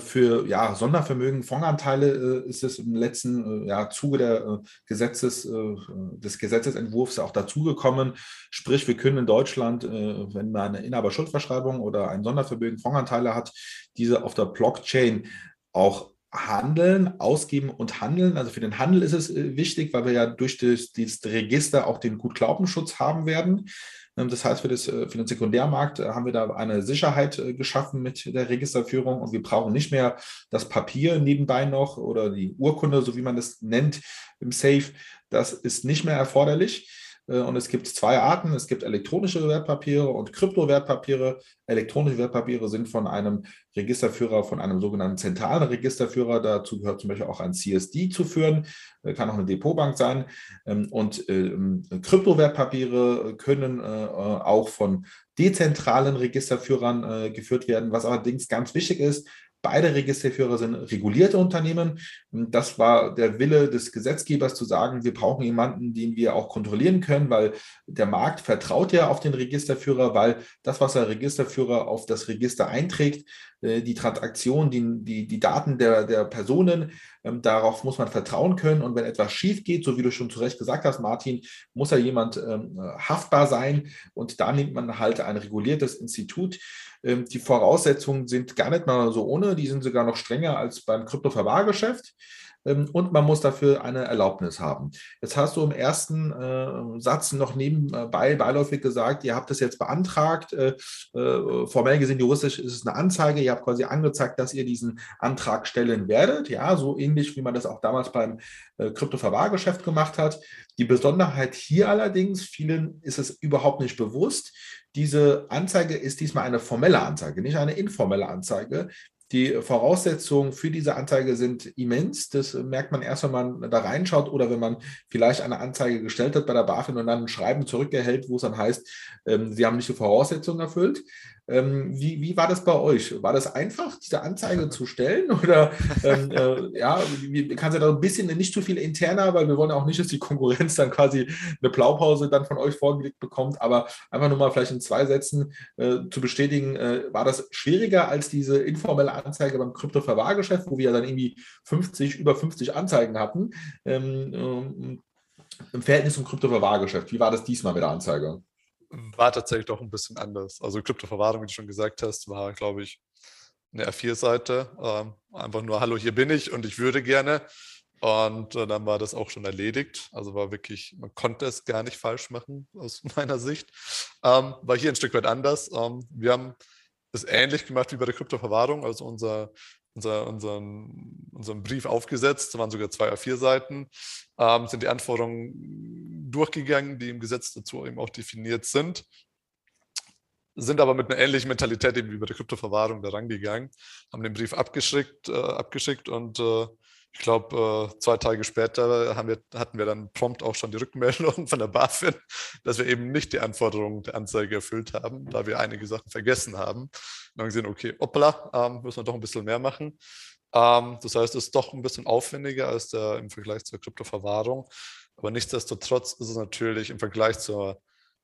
für ja, Sondervermögen, Fondsanteile äh, ist es im letzten äh, ja, Zuge der, Gesetzes, des Gesetzesentwurfs auch dazugekommen. Sprich, wir können in Deutschland, wenn man eine Inhaberschuldverschreibung oder ein Sondervermögen, Fondsanteile hat, diese auf der Blockchain auch handeln, ausgeben und handeln. Also für den Handel ist es wichtig, weil wir ja durch das, dieses Register auch den Gutglaubenschutz haben werden. Ähm, das heißt, für, das, äh, für den Sekundärmarkt äh, haben wir da eine Sicherheit äh, geschaffen mit der Registerführung und wir brauchen nicht mehr das Papier nebenbei noch oder die Urkunde, so wie man das nennt im Safe. Das ist nicht mehr erforderlich. Äh, und es gibt zwei Arten. Es gibt elektronische Wertpapiere und Kryptowertpapiere. Elektronische Wertpapiere sind von einem Registerführer, von einem sogenannten zentralen Registerführer. Dazu gehört zum Beispiel auch ein CSD zu führen, äh, kann auch eine Depotbank sein. Ähm, und ähm, Kryptowertpapiere können äh, auch von dezentralen Registerführern geführt werden. Was allerdings ganz wichtig ist, Beide Registerführer sind regulierte Unternehmen. Das war der Wille des Gesetzgebers zu sagen, wir brauchen jemanden, den wir auch kontrollieren können, weil der Markt vertraut ja auf den Registerführer, weil das, was der Registerführer auf das Register einträgt, die Transaktion, die, die, die Daten der, der Personen, ähm, darauf muss man vertrauen können. Und wenn etwas schief geht, so wie du schon zu Recht gesagt hast, Martin, muss ja jemand ähm, haftbar sein. Und da nimmt man halt ein reguliertes Institut. Ähm, die Voraussetzungen sind gar nicht mal so ohne, die sind sogar noch strenger als beim Kryptoverwahrgeschäft. Ähm, und man muss dafür eine Erlaubnis haben. Jetzt hast du im ersten äh, Satz noch nebenbei beiläufig gesagt, ihr habt das jetzt beantragt. Äh, äh, formell gesehen, juristisch ist es eine Anzeige. Ihr habt quasi angezeigt, dass ihr diesen Antrag stellen werdet. Ja, so ähnlich wie man das auch damals beim äh, Kryptoverwahrgeschäft gemacht hat. Die Besonderheit hier allerdings, vielen ist es überhaupt nicht bewusst, diese Anzeige ist diesmal eine formelle Anzeige, nicht eine informelle Anzeige. Die Voraussetzungen für diese Anzeige sind immens. Das merkt man erst, wenn man da reinschaut oder wenn man vielleicht eine Anzeige gestellt hat bei der BaFin und dann ein Schreiben zurückerhält, wo es dann heißt, ähm, Sie haben nicht die Voraussetzungen erfüllt. Ähm, wie, wie war das bei euch? War das einfach, diese Anzeige zu stellen? Oder ähm, äh, ja, kannst du da ein bisschen nicht zu viel interner, weil wir wollen auch nicht, dass die Konkurrenz dann quasi eine Blaupause dann von euch vorgelegt bekommt, aber einfach nur mal vielleicht in zwei Sätzen äh, zu bestätigen, äh, war das schwieriger als diese informelle Anzeige beim Kryptoverwahrgeschäft, wo wir ja dann irgendwie 50, über 50 Anzeigen hatten, ähm, ähm, im Verhältnis zum Kryptoverwahrgeschäft. Wie war das diesmal mit der Anzeige? War tatsächlich doch ein bisschen anders. Also Kryptoverwahrung, wie du schon gesagt hast, war, glaube ich, eine R4-Seite. Ähm, einfach nur, hallo, hier bin ich und ich würde gerne. Und äh, dann war das auch schon erledigt. Also war wirklich, man konnte es gar nicht falsch machen aus meiner Sicht. Ähm, war hier ein Stück weit anders. Ähm, wir haben es ähnlich gemacht wie bei der Kryptoverwahrung. Also unser unser, unseren, unseren Brief aufgesetzt, das waren sogar zwei A4 Seiten, ähm, sind die Anforderungen durchgegangen, die im Gesetz dazu eben auch definiert sind, sind aber mit einer ähnlichen Mentalität eben wie bei der Kryptoverwahrung da rangegangen, haben den Brief abgeschickt, äh, abgeschickt und äh, ich glaube, äh, zwei Tage später wir, hatten wir dann prompt auch schon die Rückmeldung von der BaFin, dass wir eben nicht die Anforderungen der Anzeige erfüllt haben, da wir einige Sachen vergessen haben. dann gesehen, okay, hoppla, ähm, müssen wir doch ein bisschen mehr machen. Ähm, das heißt, es ist doch ein bisschen aufwendiger als der, im Vergleich zur Kryptoverwahrung. Aber nichtsdestotrotz ist es natürlich im Vergleich zur,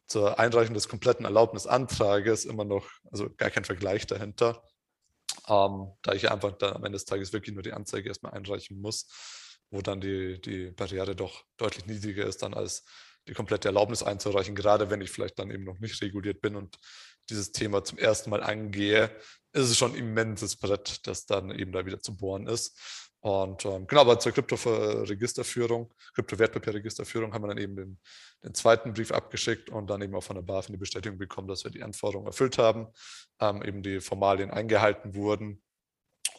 zur Einreichung des kompletten Erlaubnisantrages immer noch, also gar kein Vergleich dahinter ähm, da ich einfach dann am Ende des Tages wirklich nur die Anzeige erstmal einreichen muss, wo dann die, die Barriere doch deutlich niedriger ist dann als die komplette Erlaubnis einzureichen, gerade wenn ich vielleicht dann eben noch nicht reguliert bin und dieses Thema zum ersten Mal angehe, ist es schon ein immenses Brett, das dann eben da wieder zu bohren ist. Und ähm, genau, aber zur Kryptowertpapierregisterführung haben wir dann eben den, den, zweiten Brief abgeschickt und dann eben auch von der BaFin die Bestätigung bekommen, dass wir die Anforderungen erfüllt haben, ähm, eben die Formalien eingehalten wurden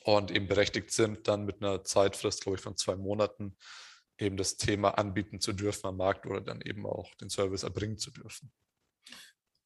und eben berechtigt sind, dann mit einer Zeitfrist, glaube ich, von zwei Monaten eben das Thema anbieten zu dürfen am Markt oder dann eben auch den Service erbringen zu dürfen.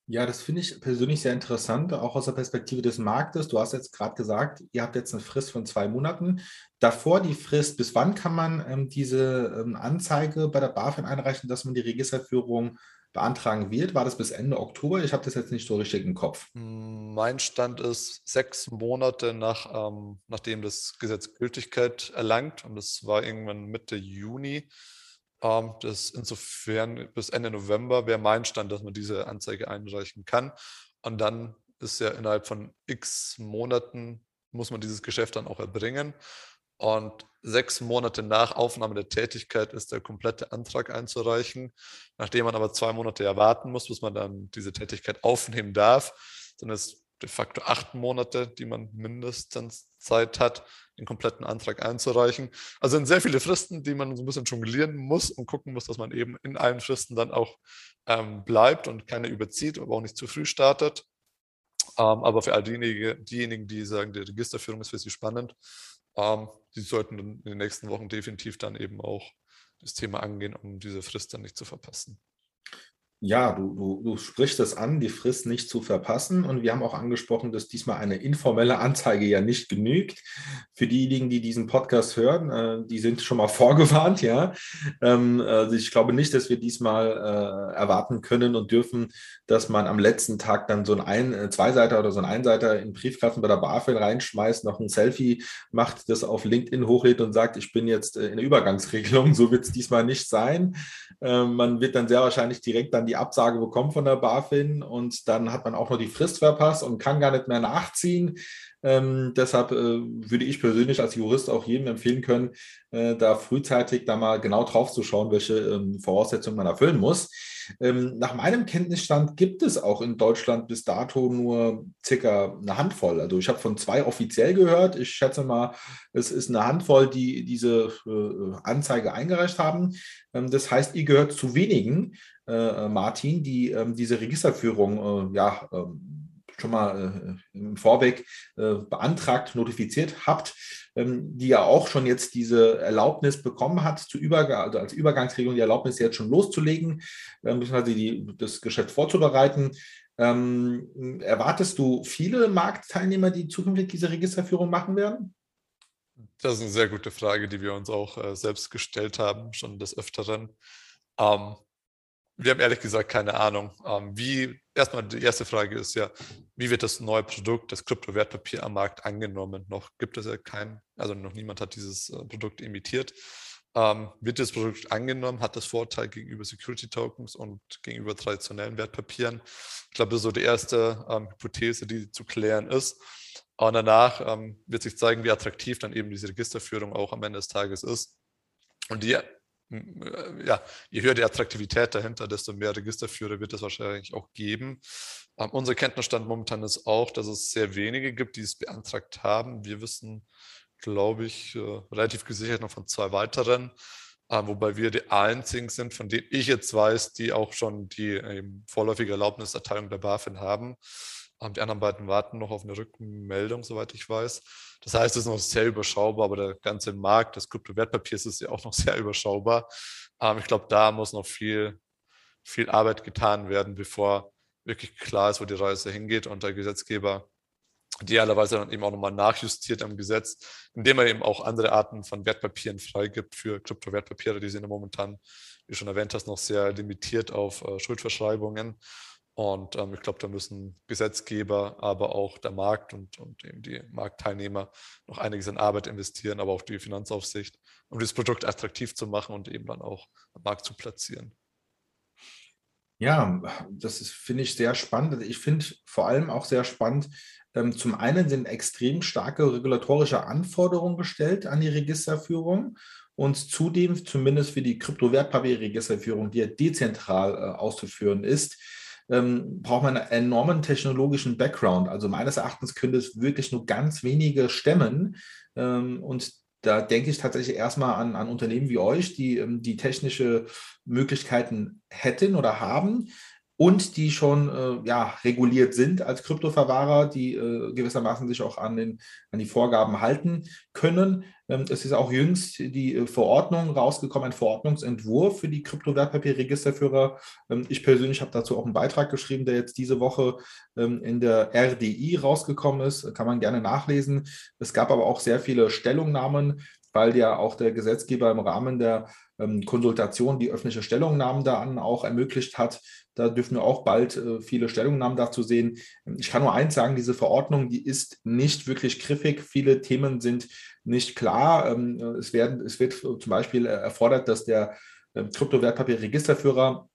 Ja, das finde ich persönlich sehr interessant, auch aus der Perspektive des Marktes. Du hast jetzt gerade gesagt, ihr habt jetzt eine Frist von zwei Monaten. Davor die Frist, bis wann kann man ähm, diese ähm, Anzeige bei der BaFin einreichen, dass man die Registerführung beantragen wird? War das bis Ende Oktober? Ich habe das jetzt nicht so richtig im Kopf. Mein Stand ist sechs Monate nach, ähm, nachdem das Gesetz Gültigkeit erlangt und das war irgendwann Mitte Juni. Ähm, das insofern bis Ende November wäre mein Stand, dass man diese Anzeige einreichen kann. Und dann ist ja innerhalb von x Monaten muss man dieses Geschäft dann auch erbringen. Und sechs Monate nach Aufnahme der Tätigkeit ist der komplette Antrag einzureichen. Nachdem man aber zwei Monate erwarten muss, bis man dann diese Tätigkeit aufnehmen darf, sind es de facto acht Monate, die man mindestens Zeit hat, den kompletten Antrag einzureichen. Also sind sehr viele Fristen, die man so ein bisschen jonglieren muss und gucken muss, dass man eben in allen Fristen dann auch ähm, bleibt und keine überzieht, aber auch nicht zu früh startet. Ähm, aber für all diejenigen, diejenigen, die sagen, die Registerführung ist für sie spannend, ähm, die sollten in den nächsten Wochen definitiv dann eben auch das Thema angehen, um diese Frist dann nicht zu verpassen. Ja, du, du, du sprichst es an, die Frist nicht zu verpassen. Und wir haben auch angesprochen, dass diesmal eine informelle Anzeige ja nicht genügt. Für diejenigen, die diesen Podcast hören, äh, die sind schon mal vorgewarnt, ja. Ähm, also ich glaube nicht, dass wir diesmal äh, erwarten können und dürfen, dass man am letzten Tag dann so ein, ein äh, Zweiseiter oder so ein Einseiter in Briefkasten bei der BaFin reinschmeißt, noch ein Selfie macht, das auf LinkedIn hochlädt und sagt, ich bin jetzt äh, in der Übergangsregelung. So wird es diesmal nicht sein. Ähm, man wird dann sehr wahrscheinlich direkt dann die die Absage bekommen von der BaFin und dann hat man auch noch die Frist verpasst und kann gar nicht mehr nachziehen. Ähm, deshalb äh, würde ich persönlich als Jurist auch jedem empfehlen können, äh, da frühzeitig da mal genau drauf zu schauen, welche ähm, Voraussetzungen man erfüllen muss. Ähm, nach meinem Kenntnisstand gibt es auch in Deutschland bis dato nur circa eine Handvoll. Also ich habe von zwei offiziell gehört. Ich schätze mal, es ist eine Handvoll, die diese äh, Anzeige eingereicht haben. Ähm, das heißt, ihr gehört zu wenigen, äh, Martin, die ähm, diese Registerführung äh, ja, ähm, schon mal äh, im Vorweg äh, beantragt, notifiziert habt, ähm, die ja auch schon jetzt diese Erlaubnis bekommen hat, zu Übergang, also als Übergangsregelung die Erlaubnis jetzt schon loszulegen, äh, beziehungsweise die, das Geschäft vorzubereiten. Ähm, erwartest du viele Marktteilnehmer, die zukünftig diese Registerführung machen werden? Das ist eine sehr gute Frage, die wir uns auch äh, selbst gestellt haben, schon des Öfteren. Ähm, wir haben ehrlich gesagt keine Ahnung. Ähm, wie, erstmal die erste Frage ist ja, wie wird das neue Produkt, das Kryptowertpapier am Markt angenommen? Noch gibt es ja kein, also noch niemand hat dieses äh, Produkt imitiert. Ähm, wird das Produkt angenommen, hat das Vorteil gegenüber Security Tokens und gegenüber traditionellen Wertpapieren? Ich glaube, das ist so die erste ähm, Hypothese, die zu klären ist. Und danach wird sich zeigen, wie attraktiv dann eben diese Registerführung auch am Ende des Tages ist. Und die ja, je höher die Attraktivität dahinter, desto mehr Registerführer wird es wahrscheinlich auch geben. Ähm, unser Kenntnisstand momentan ist auch, dass es sehr wenige gibt, die es beantragt haben. Wir wissen, glaube ich, äh, relativ gesichert noch von zwei weiteren, äh, wobei wir die einzigen sind, von denen ich jetzt weiß, die auch schon die äh, vorläufige Erlaubniserteilung der BaFin haben. Die anderen beiden warten noch auf eine Rückmeldung, soweit ich weiß. Das heißt, es ist noch sehr überschaubar, aber der ganze Markt des Kryptowertpapiers ist ja auch noch sehr überschaubar. Ähm, ich glaube, da muss noch viel, viel Arbeit getan werden, bevor wirklich klar ist, wo die Reise hingeht und der Gesetzgeber idealerweise dann eben auch nochmal nachjustiert am Gesetz, indem er eben auch andere Arten von Wertpapieren freigibt für Kryptowertpapiere. Die sind ja momentan, wie schon erwähnt hast, noch sehr limitiert auf äh, Schuldverschreibungen. Und ähm, ich glaube, da müssen Gesetzgeber, aber auch der Markt und, und eben die Marktteilnehmer noch einiges in Arbeit investieren, aber auch die Finanzaufsicht, um das Produkt attraktiv zu machen und eben dann auch am Markt zu platzieren. Ja, das finde ich sehr spannend. Also ich finde vor allem auch sehr spannend, ähm, zum einen sind extrem starke regulatorische Anforderungen gestellt an die Registerführung und zudem, zumindest für die Kryptowertpapierregisterführung, die ja dezentral äh, auszuführen ist, ähm, braucht man einen enormen technologischen Background. Also meines Erachtens könnte es wirklich nur ganz wenige stemmen. Ähm, und da denke ich tatsächlich erstmal an, an Unternehmen wie euch, die ähm, die technische Möglichkeiten hätten oder haben und die schon äh, ja, reguliert sind als Kryptoverwahrer, die äh, gewissermaßen sich auch an, den, an die Vorgaben halten können. Ähm, es ist auch jüngst die äh, Verordnung rausgekommen, ein Verordnungsentwurf für die Kryptowertpapierregisterführer. Ähm, ich persönlich habe dazu auch einen Beitrag geschrieben, der jetzt diese Woche ähm, in der RDI rausgekommen ist. Kann man gerne nachlesen. Es gab aber auch sehr viele Stellungnahmen, weil ja auch der Gesetzgeber im Rahmen der ähm, Konsultation die öffentliche Stellungnahmen da auch ermöglicht hat. Da dürfen wir auch bald äh, viele Stellungnahmen dazu sehen. Ich kann nur eins sagen, diese Verordnung, die ist nicht wirklich griffig. Viele Themen sind nicht klar. Ähm, es, werden, es wird zum Beispiel erfordert, dass der ähm, Kryptowertpapierregisterführer äh,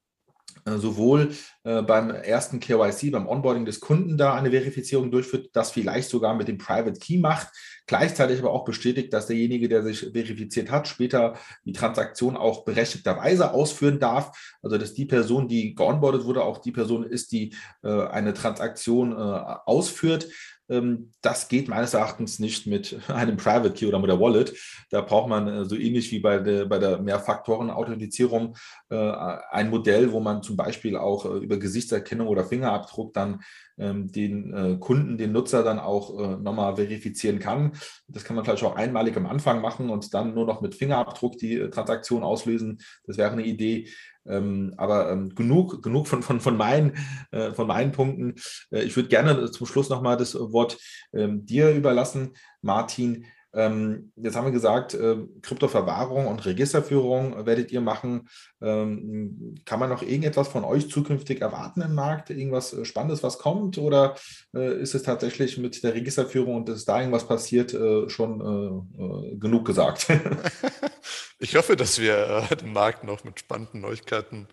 sowohl äh, beim ersten KYC, beim Onboarding des Kunden da eine Verifizierung durchführt, das vielleicht sogar mit dem Private Key macht, gleichzeitig aber auch bestätigt, dass derjenige, der sich verifiziert hat, später die Transaktion auch berechtigterweise ausführen darf. Also dass die Person, die geonboardet wurde, auch die Person ist, die äh, eine Transaktion ausführt. Ähm, das geht meines Erachtens nicht mit einem Private Key oder mit der Wallet. Da braucht man äh, so ähnlich wie bei der, bei der Mehrfaktoren-Authentifizierung äh, ein Modell, wo man zum Beispiel auch äh, über Gesichtserkennung oder Fingerabdruck dann ähm, den Kunden, den Nutzer dann auch nochmal verifizieren kann. Das kann man vielleicht auch einmalig am Anfang machen und dann nur noch mit Fingerabdruck die Transaktion auslösen. Das wäre eine Idee. Ähm, aber ähm, genug, genug von, von, von, meinen, äh, von meinen Punkten. Äh, ich würde gerne zum Schluss nochmal das Wort ähm, dir überlassen, Martin. Ähm, jetzt haben wir gesagt, äh, Kryptoverwahrung und Registerführung werdet ihr machen. Ähm, kann man noch irgendetwas von euch zukünftig erwarten im Markt? Irgendwas äh, Spannendes, was kommt? Oder äh, ist es tatsächlich mit der Registerführung und dass da irgendwas passiert, äh, schon genug gesagt? ich hoffe, dass wir den Markt noch mit spannenden Neuigkeiten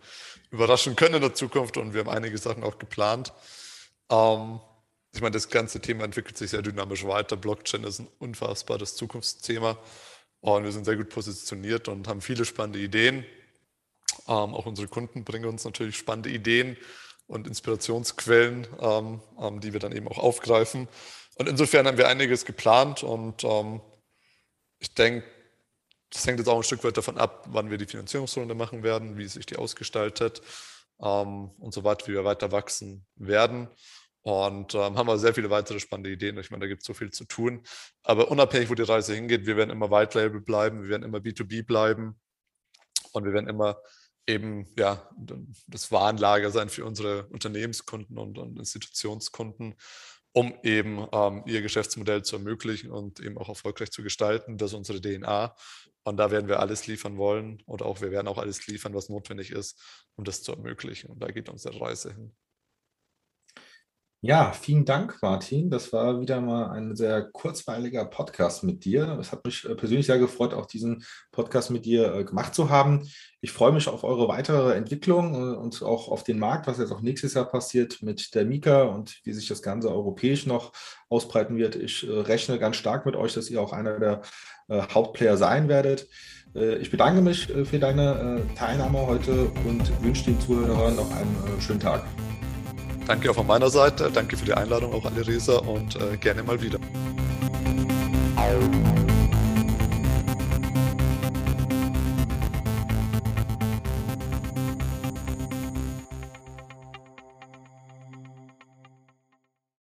überraschen können in der Zukunft und wir haben einige Sachen auch geplant. Ähm, ich meine, das ganze Thema entwickelt sich sehr dynamisch weiter. Blockchain ist ein unfassbares Zukunftsthema und wir sind sehr gut positioniert und haben viele spannende Ideen. Ähm, auch unsere Kunden bringen uns natürlich spannende Ideen und Inspirationsquellen, ähm, ähm, die wir dann eben auch aufgreifen. Und insofern haben wir einiges geplant und ähm, ich denke, das hängt jetzt auch ein Stück weit davon ab, wann wir die Finanzierungsrunde machen werden, wie sich die ausgestaltet ähm, und so weiter, wie wir weiter wachsen werden. Und ähm, haben wir sehr viele weitere spannende Ideen. Ich meine, da gibt es so viel zu tun. Aber unabhängig, wo die Reise hingeht, wir werden immer White Label bleiben, wir werden immer B2B bleiben und wir werden immer eben ja das Warenlager sein für unsere Unternehmenskunden und, und Institutionskunden, um eben ähm, ihr Geschäftsmodell zu ermöglichen und eben auch erfolgreich zu gestalten. Das ist unsere DNA. Und da werden wir alles liefern wollen oder auch wir werden auch alles liefern, was notwendig ist, um das zu ermöglichen. Und da geht unsere Reise hin. Ja, vielen Dank, Martin. Das war wieder mal ein sehr kurzweiliger Podcast mit dir. Es hat mich äh, persönlich sehr gefreut, auch diesen Podcast mit dir äh, gemacht zu haben. Ich freue mich auf eure weitere Entwicklung äh, und auch auf den Markt, was jetzt auch nächstes Jahr passiert mit der Mika und wie sich das Ganze europäisch noch ausbreiten wird. Ich rechne ganz stark mit euch, dass ihr auch einer der Hauptplayer sein werdet. Ich bedanke mich für deine Teilnahme heute und wünsche den Zuhörern noch einen schönen Tag. Danke auch von meiner Seite. Danke für die Einladung, auch alle Resa und äh, gerne mal wieder.